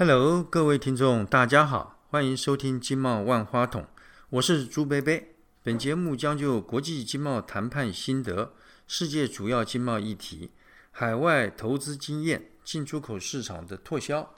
Hello，各位听众，大家好，欢迎收听《经贸万花筒》，我是朱贝贝。本节目将就国际经贸谈判心得、世界主要经贸议题、海外投资经验、进出口市场的拓销，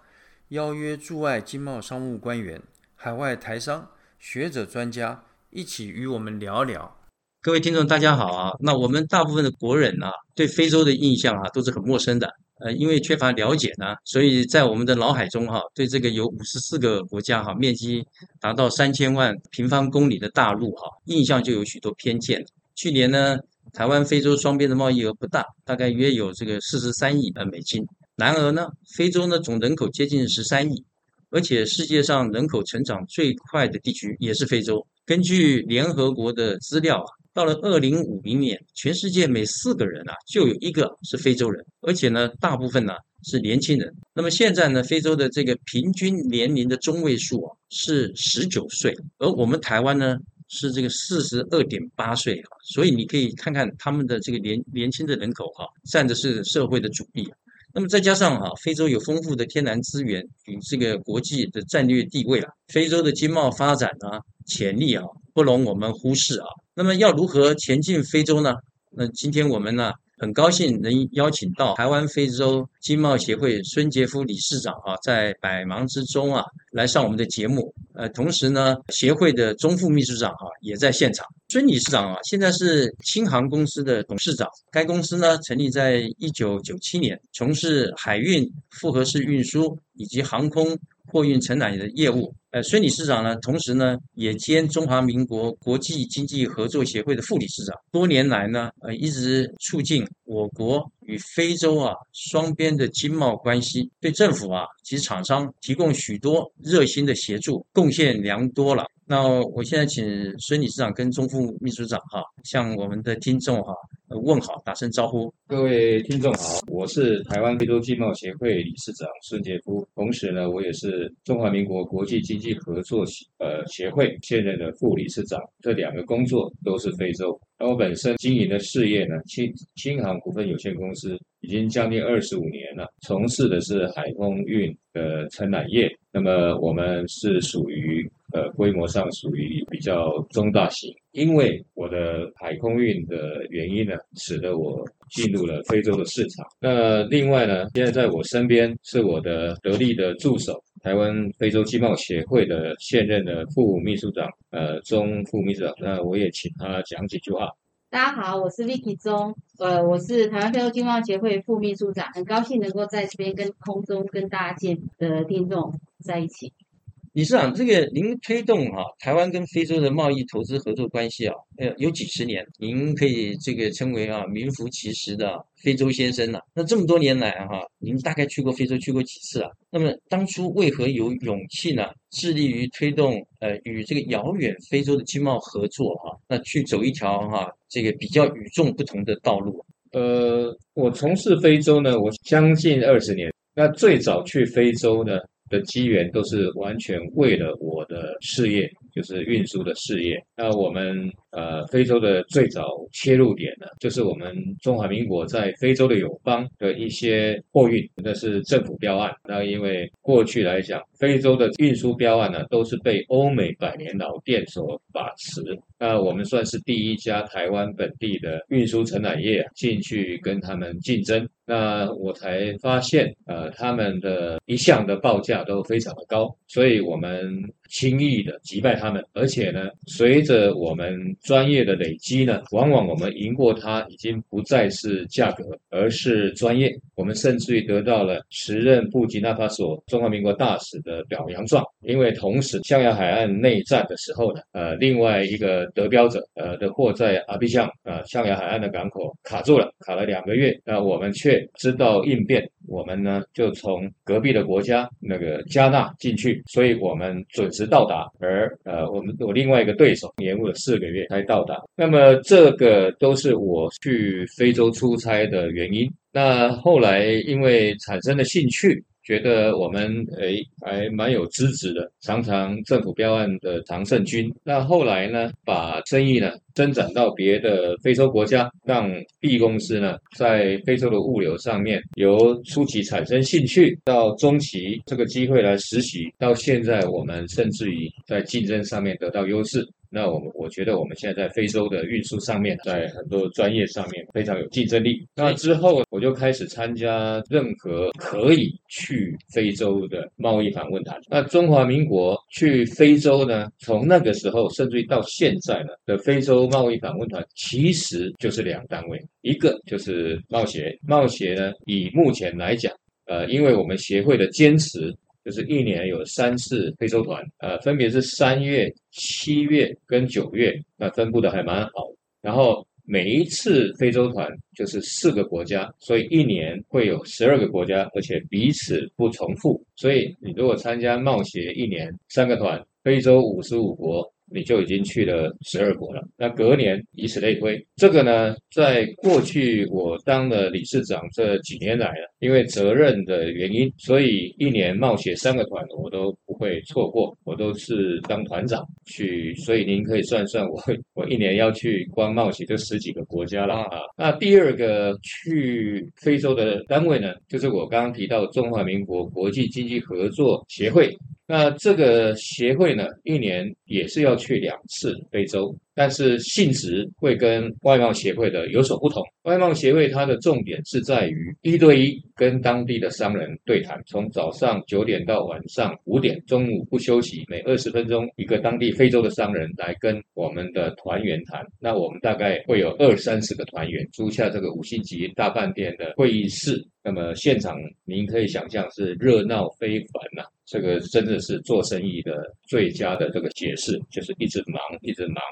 邀约驻外经贸商务官员、海外台商、学者、专家一起与我们聊聊。各位听众，大家好啊！那我们大部分的国人啊，对非洲的印象啊，都是很陌生的。呃，因为缺乏了解呢，所以在我们的脑海中哈，对这个有五十四个国家哈，面积达到三千万平方公里的大陆哈，印象就有许多偏见。去年呢，台湾非洲双边的贸易额不大，大概约有这个四十三亿的美金。然而呢，非洲呢总人口接近十三亿，而且世界上人口成长最快的地区也是非洲。根据联合国的资料啊。到了二零五零年，全世界每四个人啊，就有一个是非洲人，而且呢，大部分呢是年轻人。那么现在呢，非洲的这个平均年龄的中位数啊是十九岁，而我们台湾呢是这个四十二点八岁啊，所以你可以看看他们的这个年年轻的人口哈，占的是社会的主力。那么再加上哈，非洲有丰富的天然资源与这个国际的战略地位啊，非洲的经贸发展啊潜力啊不容我们忽视啊。那么要如何前进非洲呢？那今天我们呢？很高兴能邀请到台湾非洲经贸协会孙杰夫理事长啊，在百忙之中啊来上我们的节目。呃，同时呢，协会的中副秘书长啊也在现场。孙理事长啊，现在是轻航公司的董事长。该公司呢成立在一九九七年，从事海运复合式运输以及航空。货运承揽的业务，呃，孙理事长呢，同时呢，也兼中华民国国际经济合作协会的副理事长。多年来呢，呃，一直促进我国与非洲啊双边的经贸关系，对政府啊及厂商提供许多热心的协助，贡献良多了。那我现在请孙理事长跟中副秘书长哈，向我们的听众哈。问好，打声招呼。各位听众好，我是台湾非洲经贸协会理事长孙杰夫，同时呢，我也是中华民国国际经济合作呃协会现任的副理事长。这两个工作都是非洲。那我本身经营的事业呢，轻轻航股份有限公司已经将近二十五年了，从事的是海空运的承揽业。那么我们是属于。呃，规模上属于比较中大型，因为我的海空运的原因呢，使得我进入了非洲的市场。那另外呢，现在在我身边是我的得力的助手，台湾非洲经贸协会的现任的副秘书长，呃，钟副秘书长。那我也请他讲几句话。大家好，我是 Vicky 钟，呃，我是台湾非洲经贸协会副秘书长，很高兴能够在这边跟空中跟大家见的听众在一起。李市长，这个您推动哈台湾跟非洲的贸易投资合作关系啊，呃，有几十年，您可以这个称为啊名副其实的非洲先生了。那这么多年来哈，您大概去过非洲去过几次啊？那么当初为何有勇气呢，致力于推动呃与这个遥远非洲的经贸合作哈？那去走一条哈这个比较与众不同的道路？呃，我从事非洲呢，我将近二十年。那最早去非洲呢？的机缘都是完全为了我的事业，就是运输的事业。那我们呃，非洲的最早切入点呢，就是我们中华民国在非洲的友邦的一些货运，那是政府标案。那因为过去来讲，非洲的运输标案呢，都是被欧美百年老店所把持。那我们算是第一家台湾本地的运输承揽业进去跟他们竞争，那我才发现，呃，他们的一项的报价都非常的高，所以我们轻易的击败他们，而且呢，随着我们专业的累积呢，往往我们赢过他已经不再是价格，而是专业。我们甚至于得到了时任布吉纳法索中华民国大使的表扬状，因为同时象牙海岸内战的时候呢，呃，另外一个得标者，呃的货在阿比象呃象牙海岸的港口卡住了，卡了两个月，那我们却知道应变，我们呢就从隔壁的国家那个加纳进去，所以我们准时到达，而呃我们我另外一个对手延误了四个月才到达，那么这个都是我去非洲出差的原因。那后来因为产生了兴趣，觉得我们诶还蛮有资质的，常常政府标案的常胜军。那后来呢，把生意呢增长到别的非洲国家，让 B 公司呢在非洲的物流上面由初期产生兴趣，到中期这个机会来实习，到现在我们甚至于在竞争上面得到优势。那我们我觉得我们现在在非洲的运输上面，在很多专业上面非常有竞争力。那之后我就开始参加任何可以去非洲的贸易访问团。那中华民国去非洲呢，从那个时候甚至于到现在呢的非洲贸易访问团，其实就是两单位，一个就是贸协，贸协呢以目前来讲，呃，因为我们协会的坚持。就是一年有三次非洲团，呃，分别是三月、七月跟九月，那分布的还蛮好。然后每一次非洲团就是四个国家，所以一年会有十二个国家，而且彼此不重复。所以你如果参加贸协一年三个团，非洲五十五国。你就已经去了十二国了。那隔年以此类推，这个呢，在过去我当了理事长这几年来了，因为责任的原因，所以一年冒险三个团我都不会错过，我都是当团长去。所以您可以算算，我 我一年要去光冒险就十几个国家了啊。那第二个去非洲的单位呢，就是我刚刚提到中华民国国际经济合作协会。那这个协会呢，一年也是要去两次非洲。但是性质会跟外贸协会的有所不同。外贸协会它的重点是在于一对一跟当地的商人对谈，从早上九点到晚上五点，中午不休息，每二十分钟一个当地非洲的商人来跟我们的团员谈。那我们大概会有二三十个团员租下这个五星级大饭店的会议室，那么现场您可以想象是热闹非凡呐。这个真的是做生意的最佳的这个解释，就是一直忙，一直忙。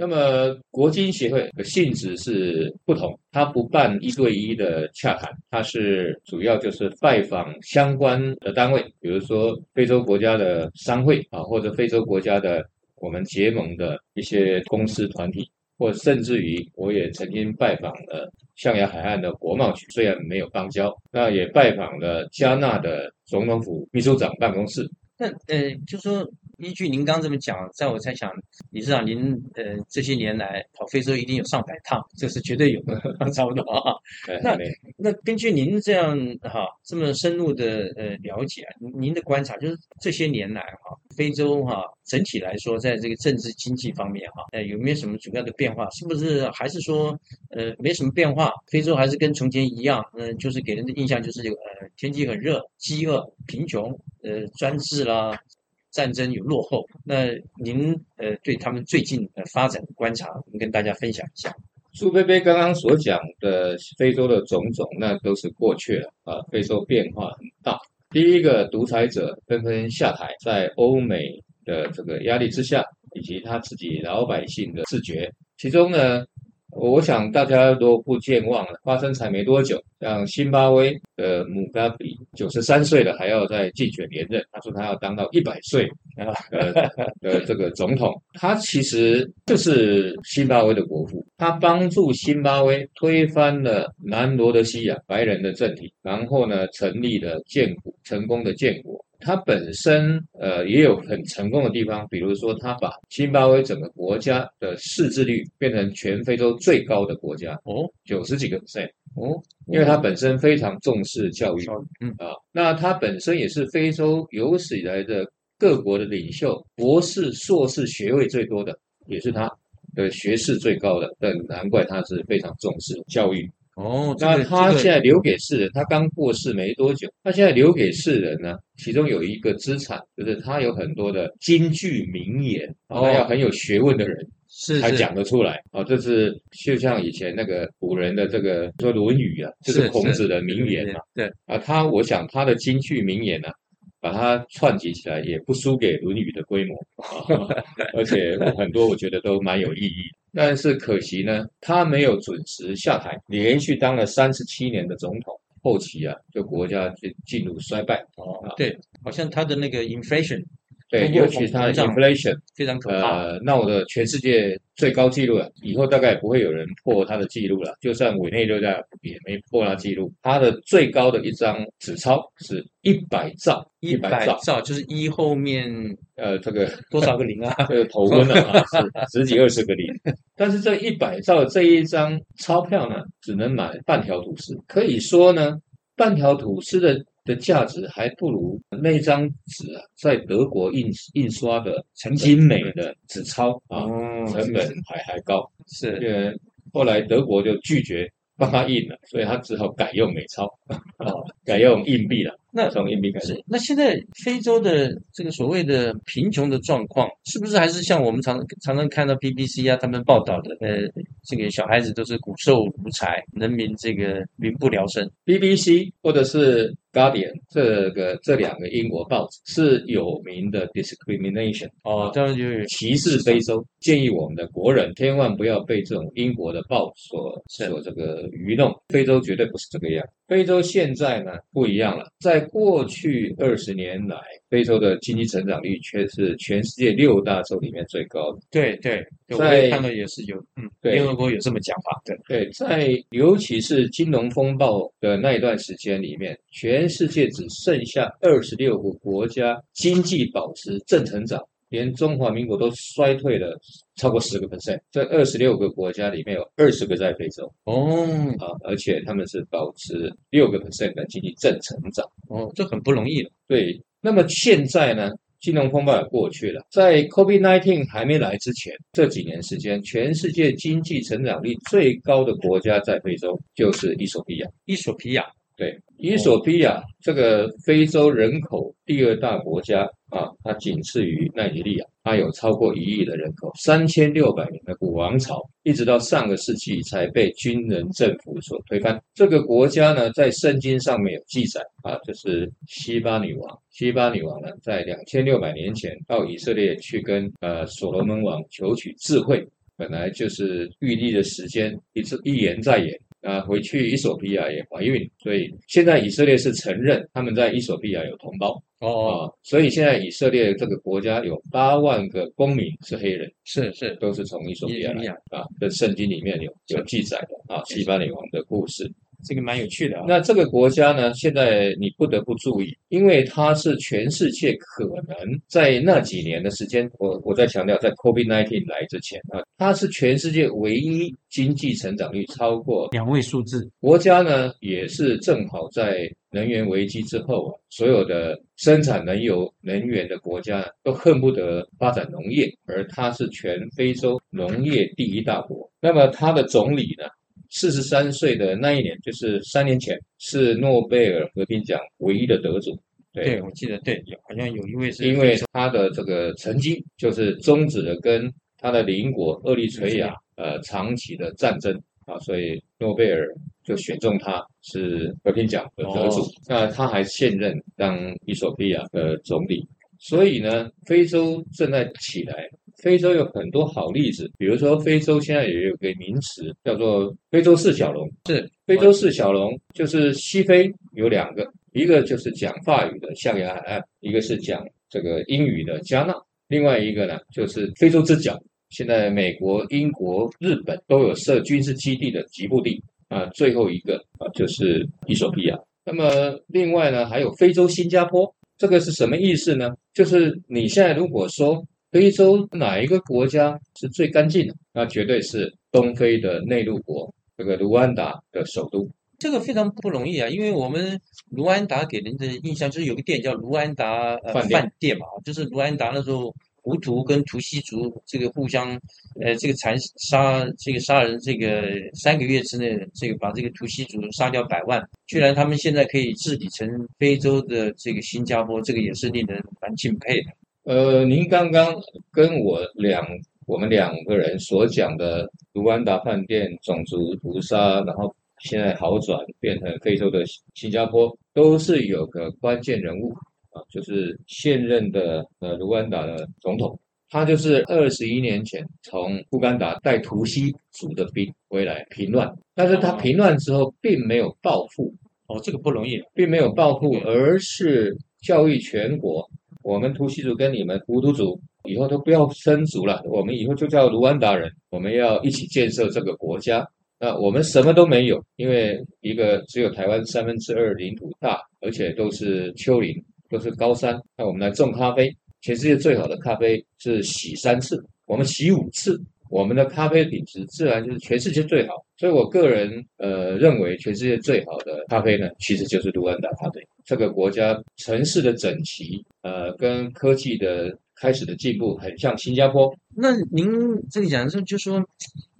那么国金协会的性质是不同，它不办一对一的洽谈，它是主要就是拜访相关的单位，比如说非洲国家的商会啊，或者非洲国家的我们结盟的一些公司团体，或甚至于我也曾经拜访了象牙海岸的国贸局，虽然没有邦交，那也拜访了加纳的总统府秘书长办公室。那呃，就说。依据您刚这么讲，在我猜想，理事长您呃这些年来跑非洲一定有上百趟，这是绝对有的，差不多啊。那那根据您这样哈这么深入的呃了解，您的观察就是这些年来哈非洲哈整体来说，在这个政治经济方面哈，呃有没有什么主要的变化？是不是还是说呃没什么变化？非洲还是跟从前一样，嗯，就是给人的印象就是有呃天气很热、饥饿、贫穷、呃专制啦。战争有落后，那您呃对他们最近的发展观察，您跟大家分享一下。苏菲菲刚刚所讲的非洲的种种，那都是过去了啊。非洲变化很大，第一个独裁者纷纷下台，在欧美的这个压力之下，以及他自己老百姓的自觉，其中呢。我想大家都不健忘了，发生才没多久，像辛巴威的姆加比九十三岁了，还要再竞选连任。他说他要当到一百岁啊，呃这个总统。他其实就是辛巴威的国父，他帮助辛巴威推翻了南罗德西亚白人的政体，然后呢，成立了建国，成功的建国。它本身呃也有很成功的地方，比如说它把津巴威整个国家的识字率变成全非洲最高的国家哦，九十几个 percent 哦，因为它本身非常重视教育，嗯啊，那它本身也是非洲有史以来的各国的领袖，博士、硕士学位最多的，也是他的学士最高的，但难怪他是非常重视教育。哦，那他现在留给世人，他刚过世没多久，他现在留给世人呢，其中有一个资产，就是他有很多的金句名言，他要很有学问的人是才讲得出来。哦，这是就像以前那个古人的这个说《论语》啊，就是孔子的名言嘛。对啊，他我想他的金句名言呢，把它串集起来，也不输给《论语》的规模，而且很多我觉得都蛮有意义。但是可惜呢，他没有准时下台，连续当了三十七年的总统，后期啊，就国家就进入衰败。哦，对，好像他的那个 inflation 对，尤其是它的 inflation，非常可怕。呃，闹的全世界最高纪录了，以后大概也不会有人破它的记录了。就算委内瑞拉也没破它记录，它的最高的一张纸钞是一百兆，一百兆，百兆就是一后面呃，这个多少个零啊？这个头昏了啊，是 十几二十个零。但是这一百兆这一张钞票呢，只能买半条吐司，可以说呢，半条吐司的的价值还不如那张纸啊，在德国印印刷的精美的纸钞啊，哦成本还还高。是这个后来德国就拒绝帮他印了，所以他只好改用美钞，啊，改用硬币了。那从硬币开始是，那现在非洲的这个所谓的贫穷的状况，是不是还是像我们常常常看到 BBC 啊他们报道的，呃，这个小孩子都是骨瘦如柴，人民这个民不聊生。BBC 或者是 Guardian 这个这两个英国报纸是有名的 discrimination 哦，这样就是歧视非洲，建议我们的国人千万不要被这种英国的报所所这个愚弄。非洲绝对不是这个样，非洲现在呢不一样了，在过去二十年来，非洲的经济成长率却是全世界六大洲里面最高的。对对，对我在也看到也是有，嗯，对。联合国有这么讲法，对，对，在尤其是金融风暴的那一段时间里面，全世界只剩下二十六个国家经济保持正成长，连中华民国都衰退了超过十个 percent。这二十六个国家里面有二十个在非洲哦啊，而且他们是保持六个 percent 的经济正成长。哦，这很不容易了，对，那么现在呢？金融风暴也过去了，在 COVID-19 还没来之前，这几年时间，全世界经济成长率最高的国家在非洲就是伊索比亚。伊索比亚对，伊索比亚这个非洲人口第二大国家啊，它仅次于奈及利亚，它有超过一亿的人口，三千六百年的古王朝，一直到上个世纪才被军人政府所推翻。这个国家呢，在圣经上面有记载啊，就是西巴女王。西巴女王呢，在两千六百年前到以色列去跟呃所罗门王求取智慧，本来就是预立的时间，一直一延再延。啊，回去伊索比亚也怀孕，所以现在以色列是承认他们在伊索比亚有同胞哦，啊，所以现在以色列这个国家有八万个公民是黑人，是是，都是从伊索比亚来啊，这圣经里面有有记载的啊，西班牙王的故事。这个蛮有趣的啊，那这个国家呢，现在你不得不注意，因为它是全世界可能在那几年的时间，我我在强调，在 COVID-19 来之前啊，它是全世界唯一经济成长率超过两位数字，国家呢，也是正好在能源危机之后啊，所有的生产能油能源的国家都恨不得发展农业，而它是全非洲农业第一大国。那么它的总理呢，四十三岁的那一年，就是三年前，是诺贝尔和平奖唯一的得主。对，我记得对，好像有一位是因为他的这个成绩就是终止了跟他的邻国厄立垂亚呃长期的战争啊，所以诺贝尔就选中他是和平奖的得主。哦那他还现任当伊索比亚的总理，所以呢，非洲正在起来。非洲有很多好例子，比如说非洲现在也有个名词叫做非洲四小龙。是非洲四小龙就是西非有两个，一个就是讲法语的象牙海岸，一个是讲这个英语的加纳，另外一个呢就是非洲之角。现在美国、英国、日本都有设军事基地的吉布地啊，最后一个啊就是伊索比亚。那么另外呢还有非洲新加坡，这个是什么意思呢？就是你现在如果说非洲哪一个国家是最干净的，那绝对是东非的内陆国这个卢安达的首都。这个非常不容易啊，因为我们卢安达给人的印象就是有个店叫卢安达呃饭店饭店嘛，就是卢安达那时候胡图跟图西族这个互相呃这个残杀这个杀人这个三个月之内这个把这个图西族杀掉百万，居然他们现在可以治理成非洲的这个新加坡，这个也是令人蛮敬佩的。呃，您刚刚跟我两我们两个人所讲的卢安达饭店种族屠杀，然后现在好转变成非洲的新加坡，都是有个关键人物啊，就是现任的呃卢安达的总统，他就是二十一年前从乌干达带图西族的兵回来平乱，但是他平乱之后并没有报复，哦，这个不容易，并没有报复，而是教育全国。我们图西族跟你们胡图族以后都不要生族了，我们以后就叫卢安达人，我们要一起建设这个国家。那我们什么都没有，因为一个只有台湾三分之二领土大，而且都是丘陵，都是高山。那我们来种咖啡，全世界最好的咖啡是洗三次，我们洗五次。我们的咖啡品质自然就是全世界最好，所以我个人呃认为全世界最好的咖啡呢，其实就是卢安达咖啡。这个国家城市的整齐，呃，跟科技的开始的进步很像新加坡。那您这个讲的时候就说。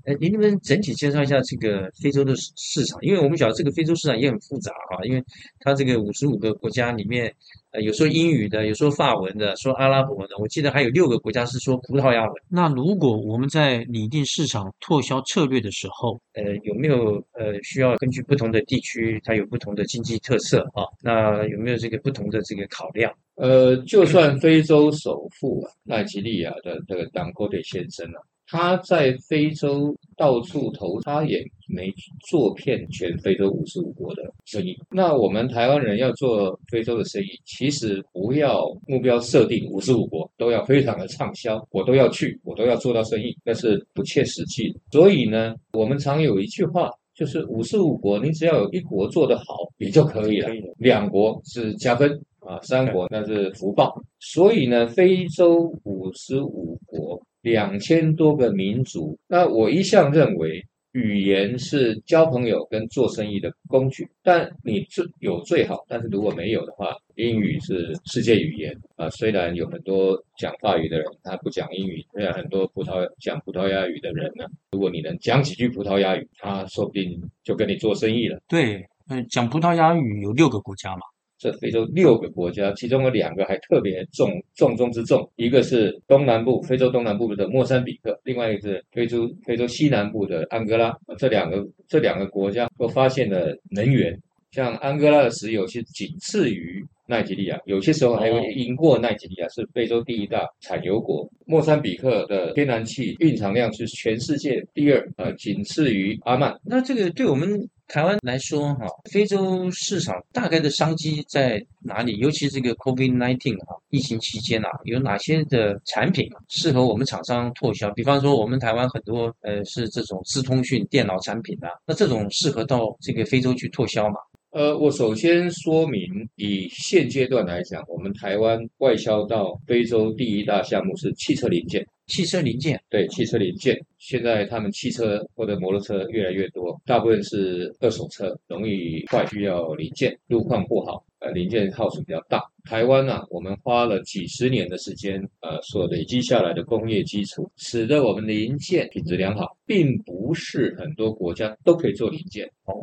哎，您能不能整体介绍一下这个非洲的市场？因为我们晓得这个非洲市场也很复杂啊，因为它这个五十五个国家里面，呃，有说英语的，有说法文的，说阿拉伯的，我记得还有六个国家是说葡萄牙文。那如果我们在拟定市场拓销策略的时候，呃，有没有呃需要根据不同的地区，它有不同的经济特色啊？那有没有这个不同的这个考量？呃，就算非洲首富啊，奈及利亚的这个党戈队先生啊。他在非洲到处投，他也没做遍全非洲五十五国的生意。那我们台湾人要做非洲的生意，其实不要目标设定五十五国都要非常的畅销，我都要去，我都要做到生意，那是不切实际的。所以呢，我们常有一句话，就是五十五国，你只要有一国做得好也就可以了，两国是加分啊，三国那是福报。所以呢，非洲五十五国。两千多个民族，那我一向认为语言是交朋友跟做生意的工具。但你最有最好，但是如果没有的话，英语是世界语言啊。虽然有很多讲法语的人他不讲英语，虽然很多葡萄讲葡萄牙语的人呢，如果你能讲几句葡萄牙语，他说不定就跟你做生意了。对，嗯，讲葡萄牙语有六个国家嘛。这非洲六个国家，其中有两个还特别重重中之重，一个是东南部非洲东南部的莫桑比克，另外一个是非洲非洲西南部的安哥拉。这两个这两个国家都发现了能源，像安哥拉的石油是仅次于奈及利亚，有些时候还会赢过奈及利亚，是非洲第一大产油国。莫桑比克的天然气蕴藏量是全世界第二，呃，仅次于阿曼。那这个对我们。台湾来说，哈，非洲市场大概的商机在哪里？尤其这个 COVID-19 哈，疫情期间啊，有哪些的产品适合我们厂商拓销？比方说，我们台湾很多呃是这种资通讯电脑产品啊，那这种适合到这个非洲去拓销吗？呃，我首先说明，以现阶段来讲，我们台湾外销到非洲第一大项目是汽车零件。汽车零件，对汽车零件，现在他们汽车或者摩托车越来越多，大部分是二手车，容易坏，需要零件，路况不好，呃，零件耗损比较大。台湾呢，我们花了几十年的时间，呃，所累积下来的工业基础，使得我们的零件品质良好，并不是很多国家都可以做零件。哦。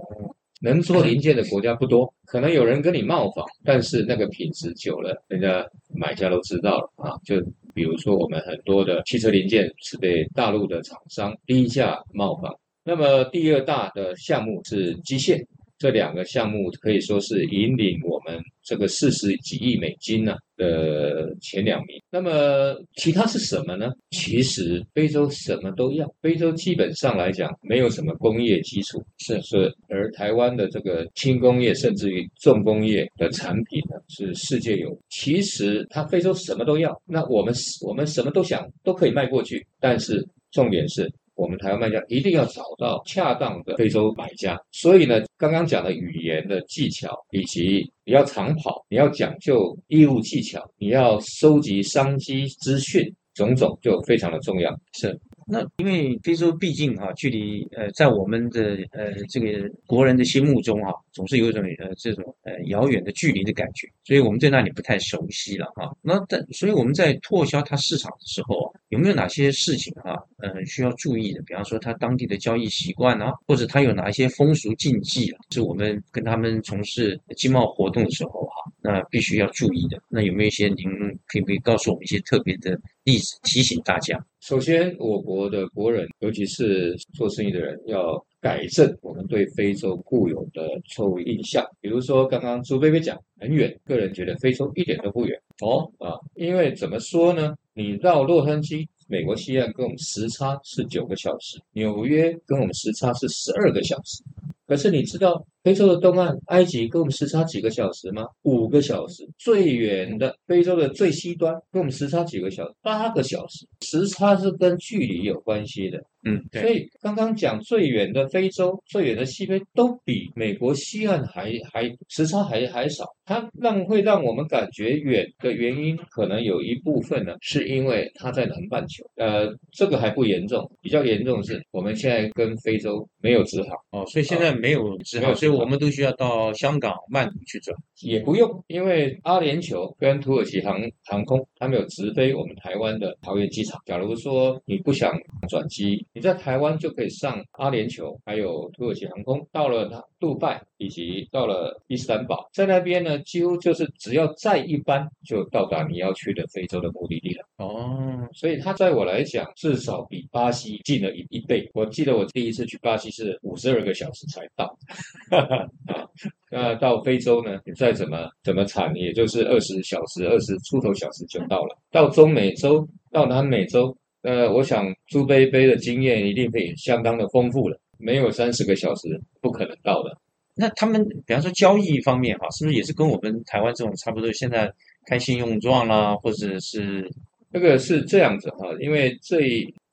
能做零件的国家不多，可能有人跟你冒仿，但是那个品质久了，人家买家都知道了啊。就比如说我们很多的汽车零件是被大陆的厂商低价冒仿。那么第二大的项目是机械。这两个项目可以说是引领我们这个四十几亿美金呢的前两名。那么其他是什么呢？其实非洲什么都要，非洲基本上来讲没有什么工业基础，是是。而台湾的这个轻工业甚至于重工业的产品呢，是世界有。其实它非洲什么都要，那我们我们什么都想都可以卖过去，但是重点是。我们台湾卖家一定要找到恰当的非洲买家，所以呢，刚刚讲的语言的技巧，以及你要长跑，你要讲究业务技巧，你要收集商机资讯，种种就非常的重要。是。那因为非洲毕竟哈，距离呃，在我们的呃这个国人的心目中哈，总是有一种呃这种呃遥远的距离的感觉，所以我们对那里不太熟悉了哈。那但所以我们在拓销它市场的时候啊，有没有哪些事情哈，嗯需要注意的？比方说他当地的交易习惯啊，或者他有哪一些风俗禁忌啊，是我们跟他们从事经贸活动的时候哈，那必须要注意的。那有没有一些您可以可以告诉我们一些特别的例子，提醒大家？首先，我国的国人，尤其是做生意的人，要改正我们对非洲固有的错误印象。比如说，刚刚朱贝贝讲很远，个人觉得非洲一点都不远哦啊，因为怎么说呢？你到洛杉矶，美国西岸跟我们时差是九个小时，纽约跟我们时差是十二个小时。可是你知道非洲的东岸，埃及跟我们时差几个小时吗？五个小时。最远的非洲的最西端跟我们时差几个小时？八个小时。时差是跟距离有关系的。嗯，所以刚刚讲最远的非洲、最远的西非都比美国西岸还还时差还还少，它让会让我们感觉远的原因，可能有一部分呢，是因为它在南半球。呃，这个还不严重，比较严重的是我们现在跟非洲没有直航，哦，所以现在没有直航，所以我们都需要到香港、曼谷去转。也不用，因为阿联酋跟土耳其航航空，他们有直飞我们台湾的桃园机场。假如说你不想转机，你在台湾就可以上阿联酋，还有土耳其航空，到了它杜拜以及到了伊斯坦堡，在那边呢，几乎就是只要再一班就到达你要去的非洲的目的地了。哦，所以它在我来讲，至少比巴西近了一一倍。我记得我第一次去巴西是五十二个小时才到，啊，那到非洲呢，你再怎么怎么惨，也就是二十小时、二十出头小时就到了。到中美洲、到南美洲，呃，我想朱杯杯的经验一定会相当的丰富了，没有三十个小时不可能到的。那他们比方说交易方面哈，是不是也是跟我们台湾这种差不多？现在开信用状啦，或者是那个是这样子哈，因为这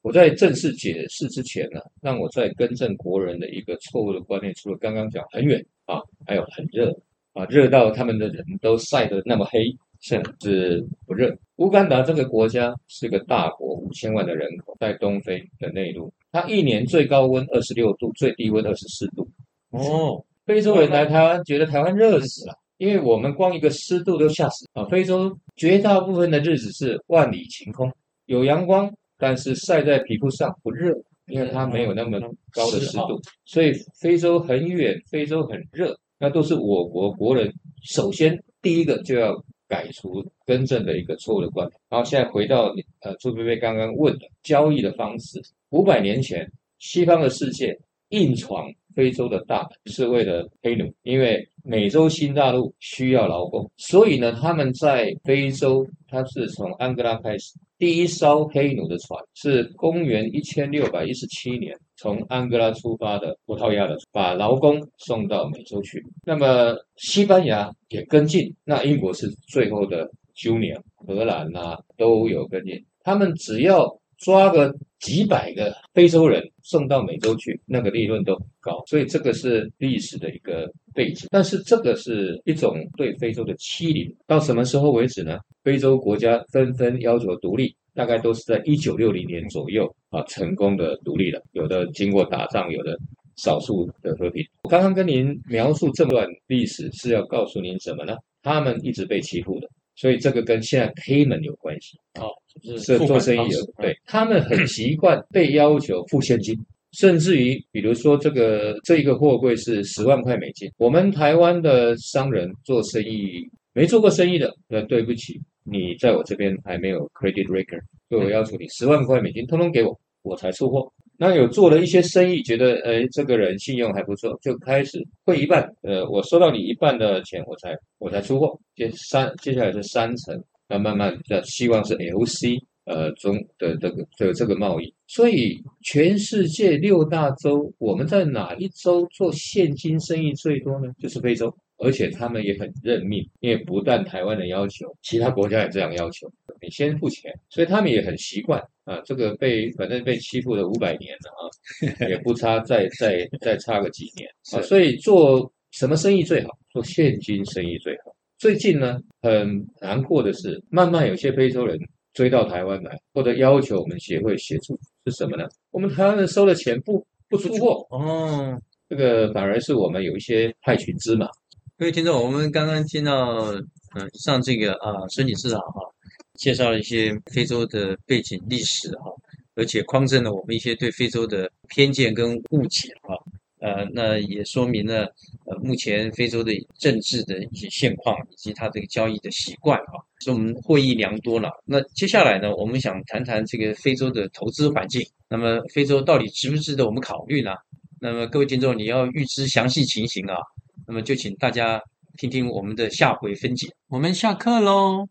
我在正式解释之前呢，让我再更正国人的一个错误的观念，除了刚刚讲很远啊，还有很热啊，热到他们的人都晒得那么黑，甚至不热。乌干达这个国家是个大国，五千万的人口，在东非的内陆，它一年最高温二十六度，最低温二十四度。哦，非洲人来台湾觉得台湾热死了，因为我们光一个湿度都吓死啊！非洲绝大部分的日子是万里晴空，有阳光，但是晒在皮肤上不热，因为它没有那么高的湿度，所以非洲很远，非洲很热，那都是我国国人首先第一个就要改除更正的一个错误的观念。然后现在回到呃朱贝贝刚刚问的交易的方式，五百年前西方的世界硬闯非洲的大门是为了黑奴，因为美洲新大陆需要劳工，所以呢，他们在非洲，它是从安哥拉开始，第一艘黑奴的船是公元一千六百一十七年从安哥拉出发的葡萄牙的，把劳工送到美洲去。那么西班牙也跟进，那英国是最后的 junior，荷兰呐、都有跟进，他们只要抓个几百个非洲人送到美洲去，那个利润都很高，所以这个是历史的一个背景。但是这个是一种对非洲的欺凌，到什么时候为止呢？非洲国家纷纷要求独立，大概都是在一九六零年左右啊，成功的独立了，有的经过打仗，有的少数的和平。我刚刚跟您描述这段历史是要告诉您什么呢？他们一直被欺负的。所以这个跟现在黑门有关系。哦，就是是做生意有，对他们很习惯被要求付现金，甚至于比如说这个这一个货柜是十万块美金，我们台湾的商人做生意没做过生意的，那对不起，你在我这边还没有 credit record，所以我要求你十万块美金通通给我，我才出货。那有做了一些生意，觉得哎这个人信用还不错，就开始汇一半，呃，我收到你一半的钱，我才我才出货。接三接下来是三成，那慢慢的希望是 LC 呃中的这个的这个贸易。所以全世界六大洲，我们在哪一洲做现金生意最多呢？就是非洲。而且他们也很认命，因为不但台湾的要求，其他国家也这样要求，你先付钱，所以他们也很习惯啊。这个被反正被欺负了五百年了啊，也不差再再再差个几年啊。所以做什么生意最好？做现金生意最好。最近呢，很难过的是，慢慢有些非洲人追到台湾来，或者要求我们协会协助，是什么呢？我们台湾人收了钱不不出货，哦。这个反而是我们有一些害群之马。各位听众，我们刚刚听到，嗯、上这个啊，孙理事长哈，介绍了一些非洲的背景历史哈，而且匡正了我们一些对非洲的偏见跟误解哈，呃，那也说明了呃目前非洲的政治的一些现况以及它这个交易的习惯哈，所以我们获益良多了。那接下来呢，我们想谈谈这个非洲的投资环境，那么非洲到底值不值得我们考虑呢？那么各位听众，你要预知详细情形啊。那么就请大家听听我们的下回分解。我们下课喽。